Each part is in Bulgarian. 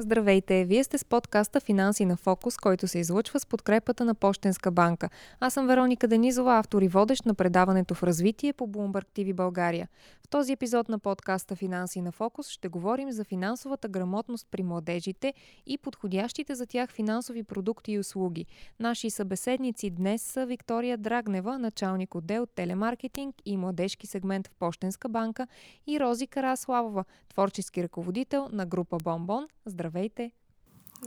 Здравейте! Вие сте с подкаста Финанси на фокус, който се излъчва с подкрепата на Пощенска банка. Аз съм Вероника Денизова, автор и водещ на предаването в развитие по Bloomberg TV България. В този епизод на подкаста Финанси на фокус ще говорим за финансовата грамотност при младежите и подходящите за тях финансови продукти и услуги. Наши събеседници днес са Виктория Драгнева, началник отдел телемаркетинг и младежки сегмент в Пощенска банка и Рози Караславова, творчески ръководител на група Бомбон. Здравейте!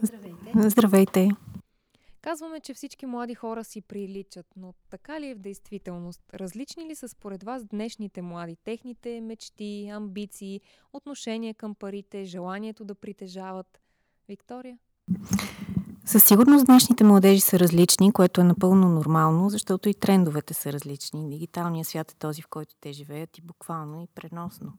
Здравейте! Здравейте! Казваме, че всички млади хора си приличат, но така ли е в действителност? Различни ли са според вас днешните млади? Техните мечти, амбиции, отношение към парите, желанието да притежават? Виктория? Със сигурност днешните младежи са различни, което е напълно нормално, защото и трендовете са различни. Дигиталният свят е този, в който те живеят и буквално и преносно.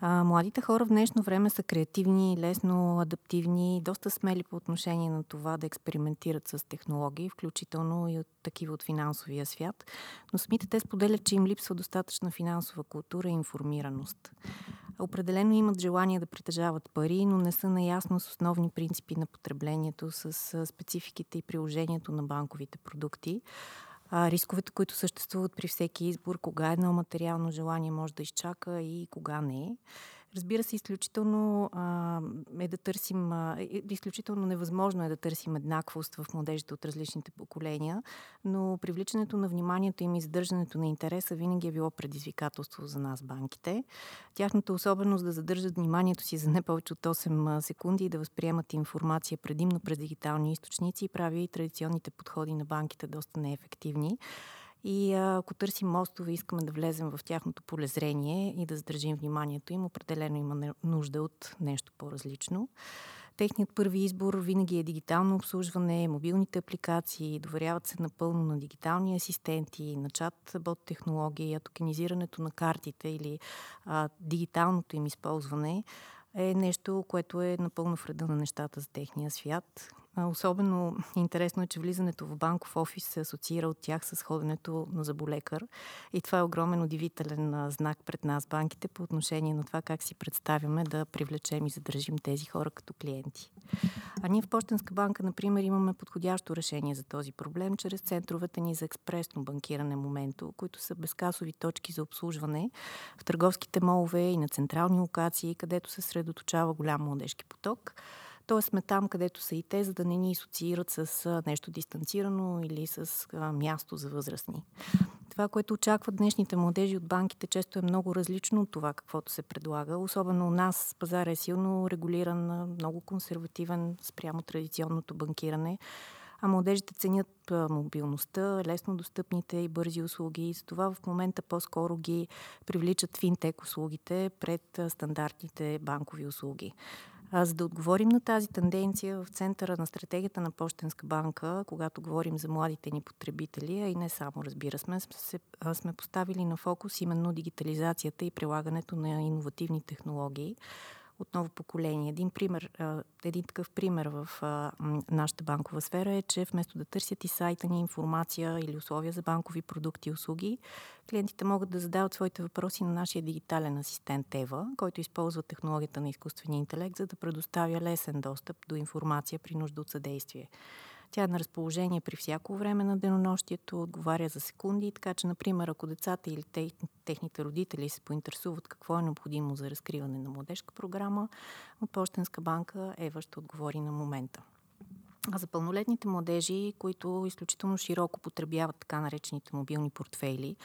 А, младите хора в днешно време са креативни, лесно адаптивни, доста смели по отношение на това да експериментират с технологии, включително и от такива от финансовия свят. Но самите те споделят, че им липсва достатъчна финансова култура и информираност. Определено имат желание да притежават пари, но не са наясно с основни принципи на потреблението, с спецификите и приложението на банковите продукти а, рисковете, които съществуват при всеки избор, кога едно материално желание може да изчака и кога не. Разбира се, изключително а, е да търсим, а, е, е, изключително невъзможно е да търсим еднаквост в младежите от различните поколения, но привличането на вниманието им и задържането на интереса винаги е било предизвикателство за нас, банките. Тяхната особеност да задържат вниманието си за не повече от 8 секунди и да възприемат информация предимно през дигитални източници прави и традиционните подходи на банките доста неефективни. И ако търсим мостове, искаме да влезем в тяхното полезрение и да задържим вниманието им, определено има нужда от нещо по-различно. Техният първи избор винаги е дигитално обслужване, мобилните апликации, доверяват се напълно на дигитални асистенти, на чат-бот технологии, а токенизирането на картите или а, дигиталното им използване е нещо, което е напълно в реда на нещата за техния свят. Особено интересно е, че влизането в банков офис се асоциира от тях с ходенето на заболекар. И това е огромен удивителен знак пред нас, банките, по отношение на това как си представяме да привлечем и задържим тези хора като клиенти. А ние в Почтенска банка, например, имаме подходящо решение за този проблем чрез центровете ни за експресно банкиране моменто, които са безкасови точки за обслужване в търговските молове и на централни локации, където се средоточава голям младежки поток. Тоест сме там, където са и те, за да не ни асоциират с нещо дистанцирано или с място за възрастни. Това, което очакват днешните младежи от банките, често е много различно от това, каквото се предлага. Особено у нас пазар е силно регулиран, много консервативен спрямо традиционното банкиране а младежите ценят мобилността, лесно достъпните и бързи услуги. И за това в момента по-скоро ги привличат финтек услугите пред стандартните банкови услуги. А, за да отговорим на тази тенденция в центъра на стратегията на Пощенска банка, когато говорим за младите ни потребители, а и не само, разбира сме, сме, сме поставили на фокус именно дигитализацията и прилагането на иновативни технологии от ново поколение. Един, пример, един такъв пример в нашата банкова сфера е, че вместо да търсят и сайта ни информация или условия за банкови продукти и услуги, клиентите могат да задават своите въпроси на нашия дигитален асистент Ева, който използва технологията на изкуствения интелект, за да предоставя лесен достъп до информация при нужда от съдействие. Тя е на разположение при всяко време на денонощието, отговаря за секунди, така че, например, ако децата или те, техните родители се поинтересуват какво е необходимо за разкриване на младежка програма, от Пощенска банка Ева ще отговори на момента. А за пълнолетните младежи, които изключително широко потребяват така наречените мобилни портфейли,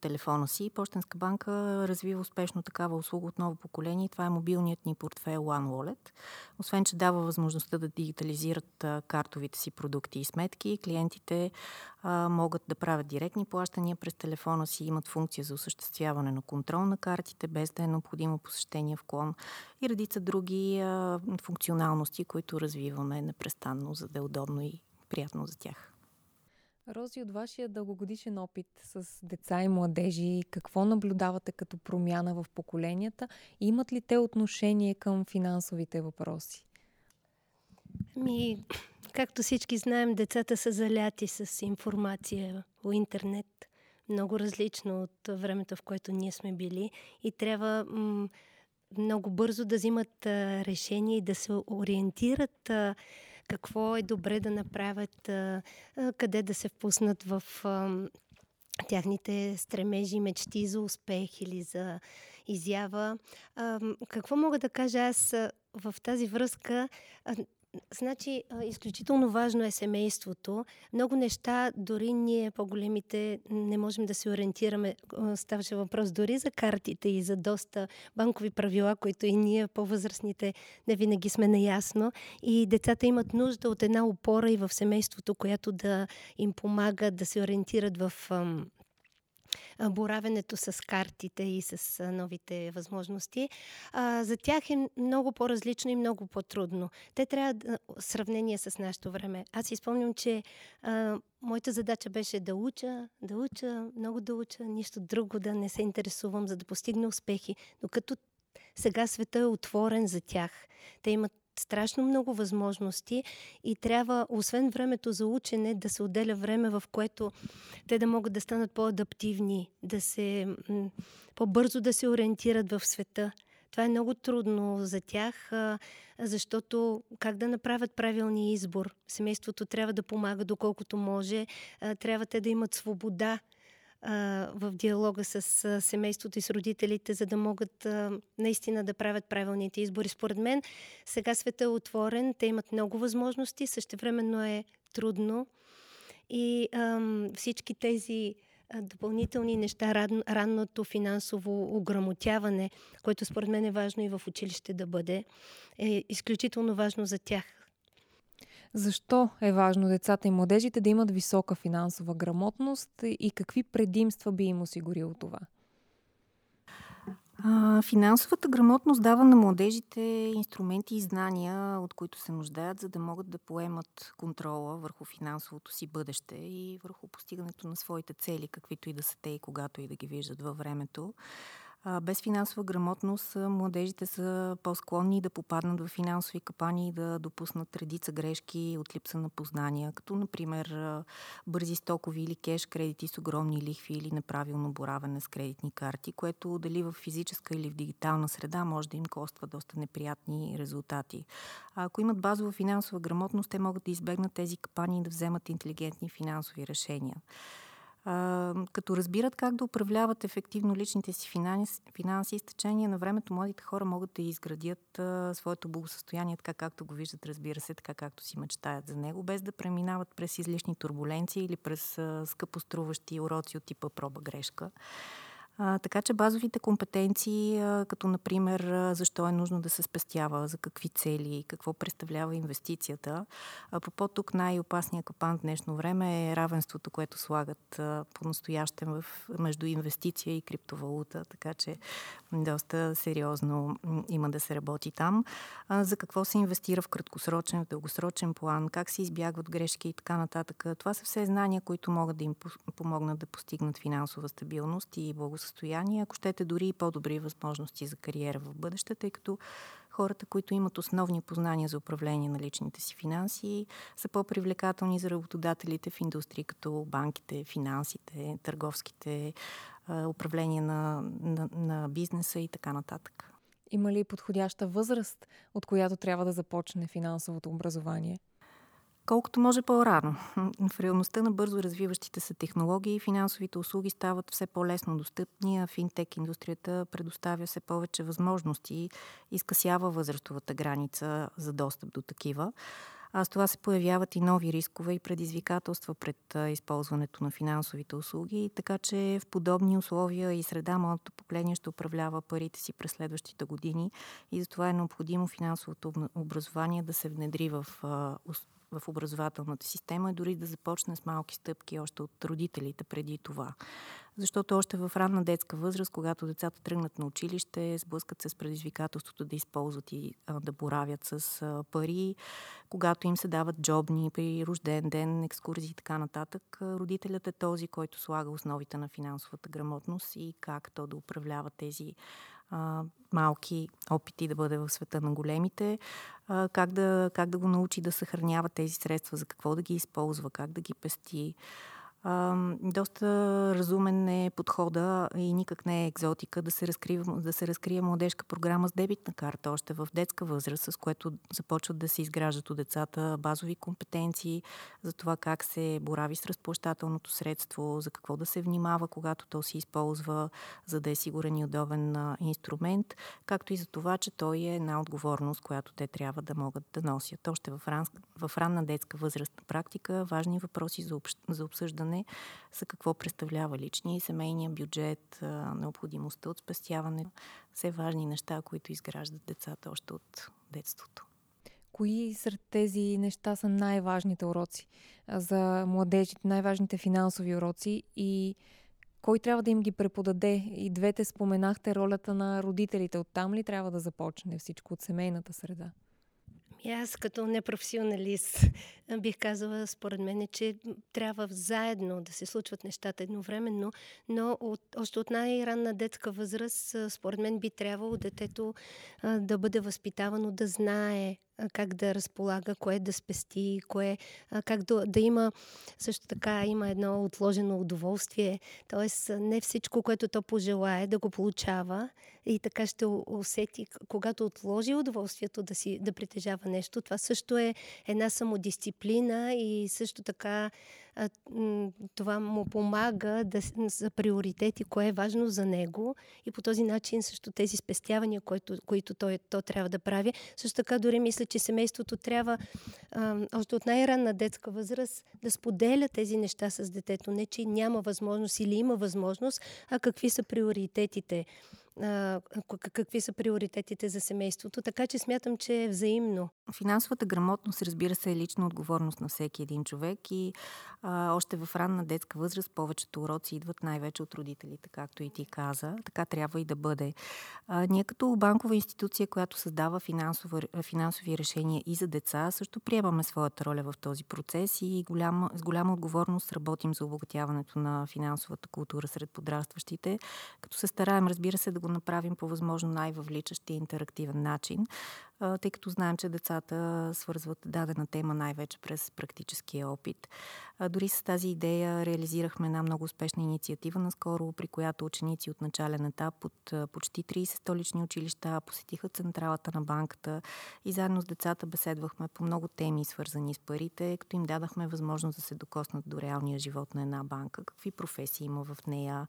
телефона си. Пощенска банка развива успешно такава услуга от ново поколение. Това е мобилният ни портфел One Wallet. Освен, че дава възможността да дигитализират картовите си продукти и сметки, клиентите а, могат да правят директни плащания през телефона си, имат функция за осъществяване на контрол на картите, без да е необходимо посещение в клон и редица други а, функционалности, които развиваме непрестанно, за да е удобно и приятно за тях. Рози, от вашия дългогодишен опит с деца и младежи, какво наблюдавате като промяна в поколенията? Имат ли те отношение към финансовите въпроси? Ми, както всички знаем, децата са заляти с информация по интернет. Много различно от времето, в което ние сме били. И трябва м- много бързо да взимат а, решения и да се ориентират а, какво е добре да направят, къде да се впуснат в а, тяхните стремежи, мечти за успех или за изява. Какво мога да кажа аз в тази връзка? Значи, изключително важно е семейството. Много неща, дори ние, по-големите, не можем да се ориентираме. Ставаше въпрос дори за картите и за доста банкови правила, които и ние, по-възрастните, не винаги сме наясно. И децата имат нужда от една опора и в семейството, която да им помага да се ориентират в боравенето с картите и с новите възможности, за тях е много по-различно и много по-трудно. Те трябва да, сравнение с нашето време. Аз изпомням, че моята задача беше да уча, да уча, много да уча, нищо друго да не се интересувам, за да постигна успехи. Докато сега света е отворен за тях. Те имат страшно много възможности и трябва, освен времето за учене, да се отделя време, в което те да могат да станат по-адаптивни, да се по-бързо да се ориентират в света. Това е много трудно за тях, защото как да направят правилния избор? Семейството трябва да помага доколкото може, трябва те да имат свобода в диалога с семейството и с родителите, за да могат наистина да правят правилните избори. Според мен сега света е отворен, те имат много възможности, същевременно е трудно и а, всички тези допълнителни неща, ран, ранното финансово ограмотяване, което според мен е важно и в училище да бъде, е изключително важно за тях. Защо е важно децата и младежите да имат висока финансова грамотност и какви предимства би им осигурило това? Финансовата грамотност дава на младежите инструменти и знания, от които се нуждаят, за да могат да поемат контрола върху финансовото си бъдеще и върху постигането на своите цели, каквито и да са те и когато и да ги виждат във времето. Без финансова грамотност младежите са по-склонни да попаднат в финансови капани и да допуснат редица грешки от липса на познания, като например бързи стокови или кеш кредити с огромни лихви или неправилно боравене с кредитни карти, което дали в физическа или в дигитална среда може да им коства доста неприятни резултати. Ако имат базова финансова грамотност, те могат да избегнат тези капани и да вземат интелигентни финансови решения а, като разбират как да управляват ефективно личните си финанси, финанси с течение на времето младите хора могат да изградят а, своето благосъстояние така както го виждат, разбира се, така както си мечтаят за него, без да преминават през излишни турбуленции или през а, скъпоструващи уроци от типа проба-грешка. А, така че базовите компетенции, а, като например защо е нужно да се спестява, за какви цели, какво представлява инвестицията. А, по по-тук най-опасният капан в днешно време е равенството, което слагат по-настоящем между инвестиция и криптовалута, така че доста сериозно има да се работи там. А, за какво се инвестира в краткосрочен, в дългосрочен план, как се избягват грешки и така нататък. Това са все знания, които могат да им помогнат да постигнат финансова стабилност и благосъстояние състояние, ако щете дори и по-добри възможности за кариера в бъдеще, тъй като хората, които имат основни познания за управление на личните си финанси, са по-привлекателни за работодателите в индустрии, като банките, финансите, търговските, управление на, на, на бизнеса и така нататък. Има ли подходяща възраст, от която трябва да започне финансовото образование? Колкото може по-рано. В реалността на бързо развиващите се технологии финансовите услуги стават все по-лесно достъпни, а финтек индустрията предоставя все повече възможности и скъсява възрастовата граница за достъп до такива. А с това се появяват и нови рискове и предизвикателства пред използването на финансовите услуги, така че в подобни условия и среда младото поколение ще управлява парите си през следващите години и затова е необходимо финансовото образование да се внедри в в образователната система, дори да започне с малки стъпки още от родителите преди това. Защото още в ранна детска възраст, когато децата тръгнат на училище, сблъскат се с предизвикателството да използват и да боравят с пари, когато им се дават джобни при рожден ден, екскурзии и така нататък, родителят е този, който слага основите на финансовата грамотност и как то да управлява тези малки опити да бъде в света на големите, а, как, да, как да го научи да съхранява тези средства, за какво да ги използва, как да ги пести. А, доста разумен е подхода и никак не е екзотика да се, разкрие, да се разкрие младежка програма с дебитна карта още в детска възраст, с което започват да се изграждат от децата базови компетенции за това как се борави с разплащателното средство, за какво да се внимава, когато то се използва, за да е сигурен и удобен инструмент, както и за това, че той е една отговорност, която те трябва да могат да носят. Още в, ран, в ранна детска възраст на практика важни въпроси за, общ, за обсъждане обсъждане за какво представлява личния и семейния бюджет, необходимостта от спестяване. Все важни неща, които изграждат децата още от детството. Кои сред тези неща са най-важните уроци за младежите, най-важните финансови уроци и кой трябва да им ги преподаде? И двете споменахте ролята на родителите. Оттам ли трябва да започне всичко от семейната среда? Аз като непрофесионалист бих казала, според мен, че трябва заедно да се случват нещата едновременно, но от, още от най-ранна детска възраст, според мен, би трябвало детето да бъде възпитавано да знае как да разполага, кое да спести, кое, как да, да има също така има едно отложено удоволствие. Тоест не всичко, което то пожелае да го получава и така ще усети, когато отложи удоволствието да, си, да притежава нещо. Това също е една самодисциплина и също така това му помага да, за приоритети, кое е важно за него и по този начин също тези спестявания, които, които той, то трябва да прави. Също така дори мисля, че семейството трябва а, още от най-ранна детска възраст да споделя тези неща с детето. Не, че няма възможност или има възможност, а какви са приоритетите какви са приоритетите за семейството. Така че смятам, че е взаимно. Финансовата грамотност, разбира се, е лична отговорност на всеки един човек и а, още в ранна детска възраст повечето уроци идват най-вече от родителите, както и ти каза. Така трябва и да бъде. А, ние като банкова институция, която създава финансово, финансови решения и за деца, също приемаме своята роля в този процес и голям, с голяма отговорност работим за обогатяването на финансовата култура сред подрастващите, като се стараем, разбира се, да го направим по възможно най-въвличащ и интерактивен начин тъй като знаем, че децата свързват дадена тема най-вече през практическия опит. Дори с тази идея реализирахме една много успешна инициатива наскоро, при която ученици от начален етап от почти 30 столични училища посетиха централата на банката и заедно с децата беседвахме по много теми, свързани с парите, като им дадахме възможност да се докоснат до реалния живот на една банка, какви професии има в нея.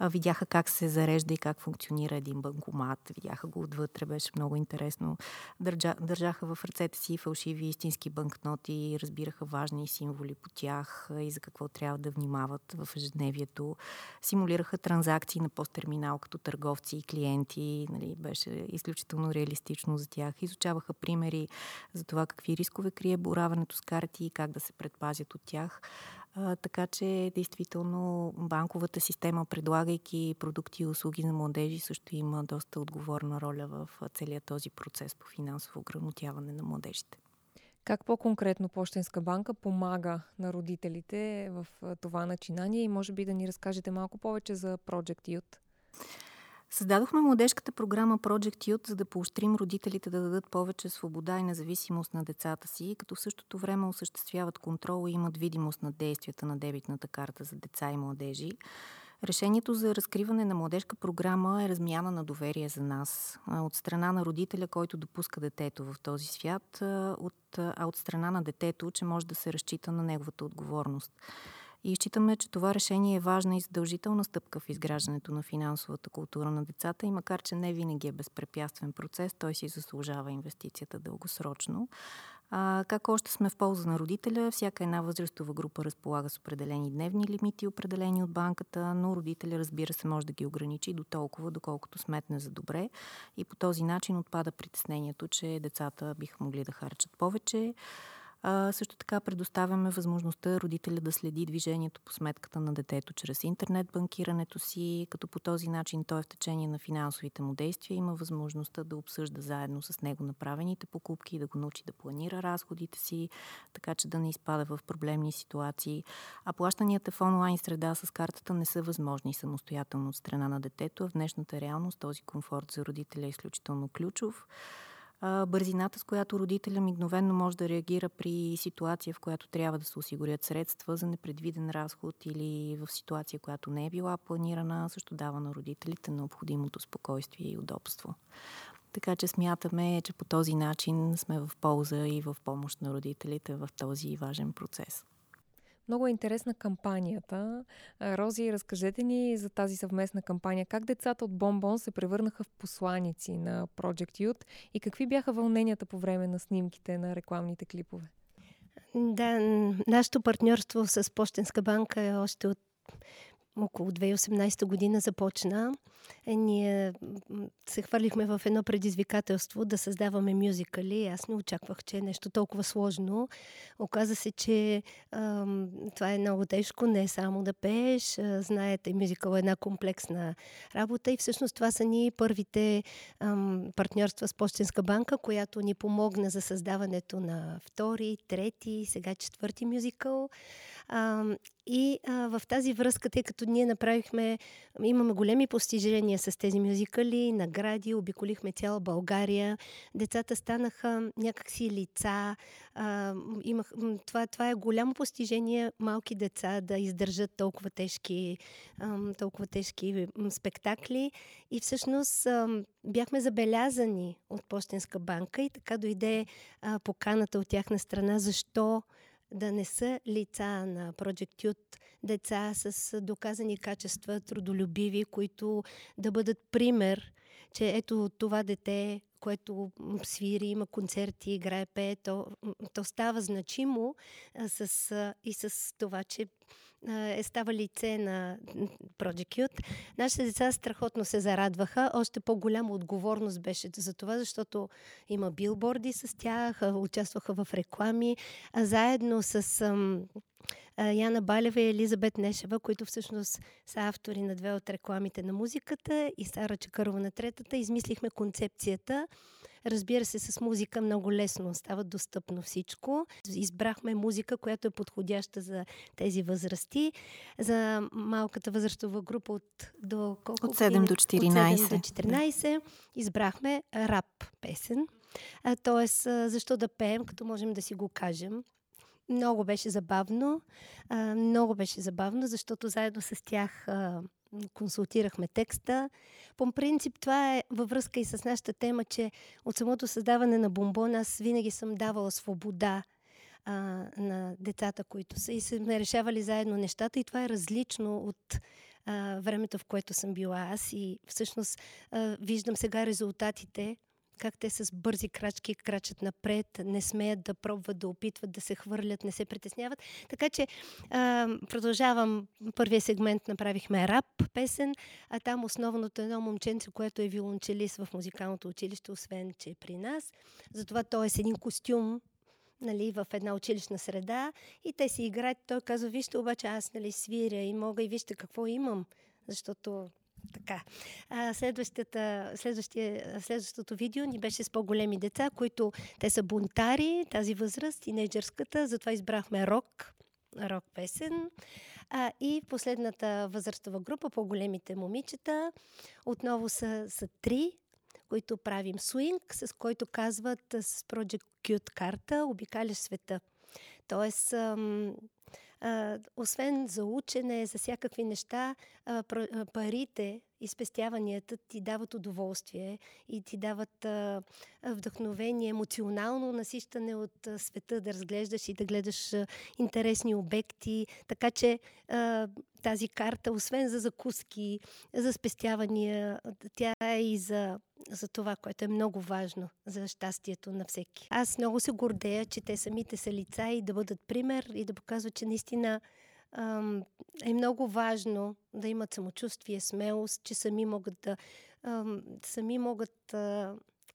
Видяха как се зарежда и как функционира един банкомат. Видяха го отвътре, беше много интересно държа, държаха в ръцете си фалшиви истински банкноти разбираха важни символи по тях и за какво трябва да внимават в ежедневието. Симулираха транзакции на посттерминал като търговци и клиенти. Нали, беше изключително реалистично за тях. Изучаваха примери за това какви рискове крие бораването с карти и как да се предпазят от тях. А, така че, действително, банковата система, предлагайки продукти и услуги за младежи, също има доста отговорна роля в целият този процес по финансово ограмотяване на младежите. Как по-конкретно Пощенска банка помага на родителите в това начинание и може би да ни разкажете малко повече за Project Youth? Създадохме младежката програма Project Youth, за да поощрим родителите да дадат повече свобода и независимост на децата си, като в същото време осъществяват контрол и имат видимост на действията на дебитната карта за деца и младежи. Решението за разкриване на младежка програма е размяна на доверие за нас. От страна на родителя, който допуска детето в този свят, от, а от страна на детето, че може да се разчита на неговата отговорност. И считаме, че това решение е важна и задължителна стъпка в изграждането на финансовата култура на децата и макар, че не винаги е безпрепятствен процес, той си заслужава инвестицията дългосрочно. А, как още сме в полза на родителя, всяка една възрастова група разполага с определени дневни лимити, определени от банката, но родителя, разбира се, може да ги ограничи до толкова, доколкото сметне за добре. И по този начин отпада притеснението, че децата биха могли да харчат повече. А, също така предоставяме възможността родителя да следи движението по сметката на детето чрез интернет банкирането си, като по този начин той е в течение на финансовите му действия има възможността да обсъжда заедно с него направените покупки, да го научи да планира разходите си, така че да не изпада в проблемни ситуации. А плащанията в онлайн среда с картата не са възможни самостоятелно от страна на детето, а в днешната реалност този комфорт за родителя е изключително ключов. Бързината, с която родителя мигновенно може да реагира при ситуация, в която трябва да се осигурят средства за непредвиден разход или в ситуация, която не е била планирана, също дава на родителите необходимото спокойствие и удобство. Така че смятаме, че по този начин сме в полза и в помощ на родителите в този важен процес. Много е интересна кампанията. Рози, разкажете ни за тази съвместна кампания. Как децата от Бомбон се превърнаха в посланици на Project Youth и какви бяха вълненията по време на снимките на рекламните клипове? Да, нашето партньорство с Почтенска банка е още от около 2018 година започна. Е, ние се хвърлихме в едно предизвикателство да създаваме мюзикали. Аз не очаквах, че е нещо толкова сложно. Оказа се, че ам, това е много тежко, не е само да пееш. А, знаете, мюзикъл е една комплексна работа и всъщност това са ни първите ам, партньорства с Почтенска банка, която ни помогна за създаването на втори, трети, сега четвърти мюзикъл. А, и а, в тази връзка, тъй като ние направихме, имаме големи постижения с тези мюзикали, награди, обиколихме цяла България, децата станаха някакси лица. А, имах, това, това е голямо постижение малки деца да издържат толкова тежки, а, толкова тежки спектакли. И всъщност а, бяхме забелязани от Почтенска банка и така дойде а, поканата от тяхна страна, защо да не са лица на Project Youth, деца с доказани качества, трудолюбиви, които да бъдат пример, че ето това дете, което свири, има концерти, играе, пее, то, то става значимо а, с, а, и с това, че е става лице на Project. Нашите деца страхотно се зарадваха. Още по-голяма отговорност беше за това, защото има билборди с тях, участваха в реклами, а заедно с ам, Яна Балева и Елизабет Нешева, които всъщност са автори на две от рекламите на музиката и Сара Чакарова на третата, измислихме концепцията Разбира се, с музика много лесно става достъпно всичко. Избрахме музика, която е подходяща за тези възрасти. За малката възрастова група от до колко? От 7 до 14. От 7 до 14 избрахме рап песен. А, тоест, защо да пеем, като можем да си го кажем. Много беше забавно. А, много беше забавно, защото заедно с тях а, консултирахме текста. По принцип това е във връзка и с нашата тема, че от самото създаване на бомбон аз винаги съм давала свобода а, на децата, които са и сме решавали заедно нещата. И това е различно от а, времето, в което съм била аз. И всъщност а, виждам сега резултатите как те с бързи крачки крачат напред, не смеят да пробват, да опитват, да се хвърлят, не се притесняват. Така че а, продължавам. Първия сегмент направихме рап песен, а там основното е едно момченце, което е виолончелист в музикалното училище, освен че е при нас. Затова той е с един костюм, нали, в една училищна среда и те си играят. Той казва, вижте, обаче аз нали, свиря и мога и вижте какво имам, защото така. А, следващото видео ни беше с по-големи деца, които те са бунтари, тази възраст, тинейджърската, затова избрахме рок, рок песен. А, и последната възрастова група, по-големите момичета, отново са, са три, които правим свинг, с който казват с Project Cute карта, обикаляш света. Тоест, освен за учене, за всякакви неща, парите и спестяванията ти дават удоволствие и ти дават а, вдъхновение, емоционално насищане от а, света, да разглеждаш и да гледаш а, интересни обекти. Така че а, тази карта, освен за закуски, за спестявания, тя е и за, за това, което е много важно за щастието на всеки. Аз много се гордея, че те самите са лица и да бъдат пример и да показват, че наистина е много важно да имат самочувствие, смелост, че сами могат да сами могат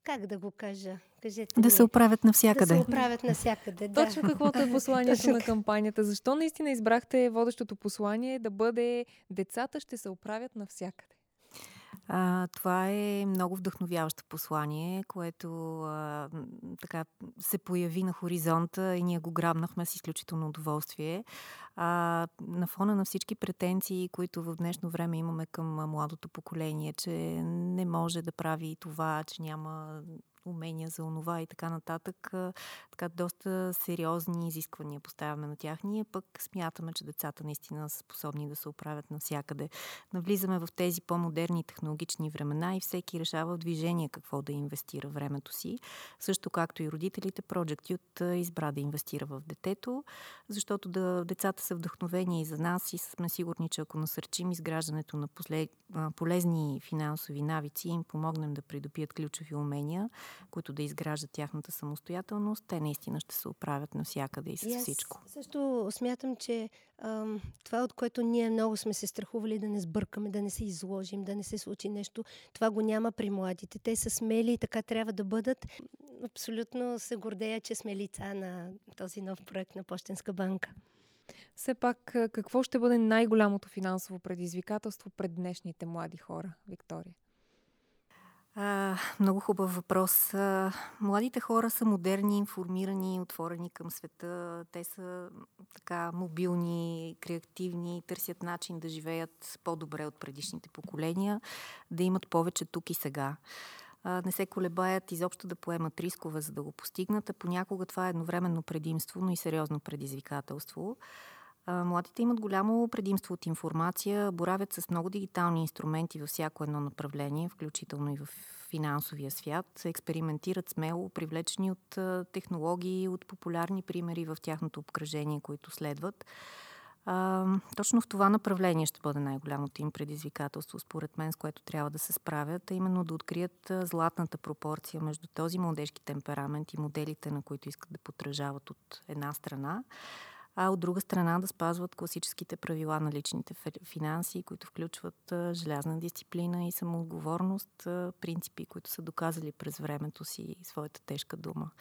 как да го кажа? Кажете да ми. се оправят навсякъде. Да се оправят навсякъде, да. Точно каквото е посланието на кампанията. Защо наистина избрахте водещото послание да бъде децата ще се оправят навсякъде? А, това е много вдъхновяващо послание, което а, така се появи на хоризонта и ние го грабнахме с изключително удоволствие. А, на фона на всички претенции, които в днешно време имаме към младото поколение, че не може да прави това, че няма умения за онова и така нататък. Така доста сериозни изисквания поставяме на тях. Ние пък смятаме, че децата наистина са способни да се оправят навсякъде. Навлизаме в тези по-модерни технологични времена и всеки решава в движение какво да инвестира времето си. Също както и родителите, Project Youth избра да инвестира в детето, защото да, децата са вдъхновени и за нас и сме сигурни, че ако насърчим изграждането на послед, полезни финансови навици им помогнем да придобият ключови умения, които да изграждат тяхната самостоятелност, те наистина ще се оправят навсякъде и с yes, всичко. Също смятам, че ам, това, от което ние много сме се страхували да не сбъркаме, да не се изложим, да не се случи нещо, това го няма при младите. Те са смели и така трябва да бъдат. Абсолютно се гордея, че сме лица на този нов проект на Почтенска банка. Все пак, какво ще бъде най-голямото финансово предизвикателство пред днешните млади хора, Виктория? А, много хубав въпрос. А, младите хора са модерни, информирани, отворени към света. Те са така мобилни, креативни, търсят начин да живеят по-добре от предишните поколения, да имат повече тук и сега. А, не се колебаят изобщо да поемат рискове, за да го постигнат, а понякога това е едновременно предимство, но и сериозно предизвикателство. Младите имат голямо предимство от информация, боравят с много дигитални инструменти във всяко едно направление, включително и в финансовия свят, експериментират смело, привлечени от технологии, от популярни примери в тяхното обкръжение, които следват. Точно в това направление ще бъде най-голямото им предизвикателство, според мен, с което трябва да се справят, а именно да открият златната пропорция между този младежки темперамент и моделите, на които искат да потражават от една страна, а от друга страна да спазват класическите правила на личните финанси, които включват желязна дисциплина и самоотговорност, принципи, които са доказали през времето си своята тежка дума.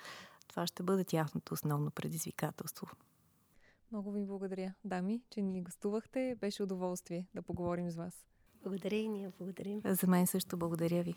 Това ще бъде тяхното основно предизвикателство. Много ви благодаря, дами, че ни гостувахте. Беше удоволствие да поговорим с вас. Благодаря и ние благодарим. За мен също благодаря ви.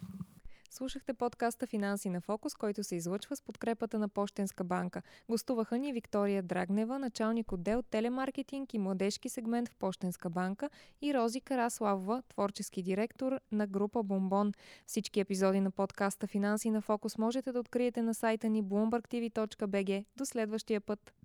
Слушахте подкаста Финанси на фокус, който се излъчва с подкрепата на Пощенска банка. Гостуваха ни Виктория Драгнева, началник отдел телемаркетинг и младежки сегмент в Пощенска банка и Рози Караславова, творчески директор на група Бомбон. Всички епизоди на подкаста Финанси на фокус можете да откриете на сайта ни bloombergtv.bg. До следващия път!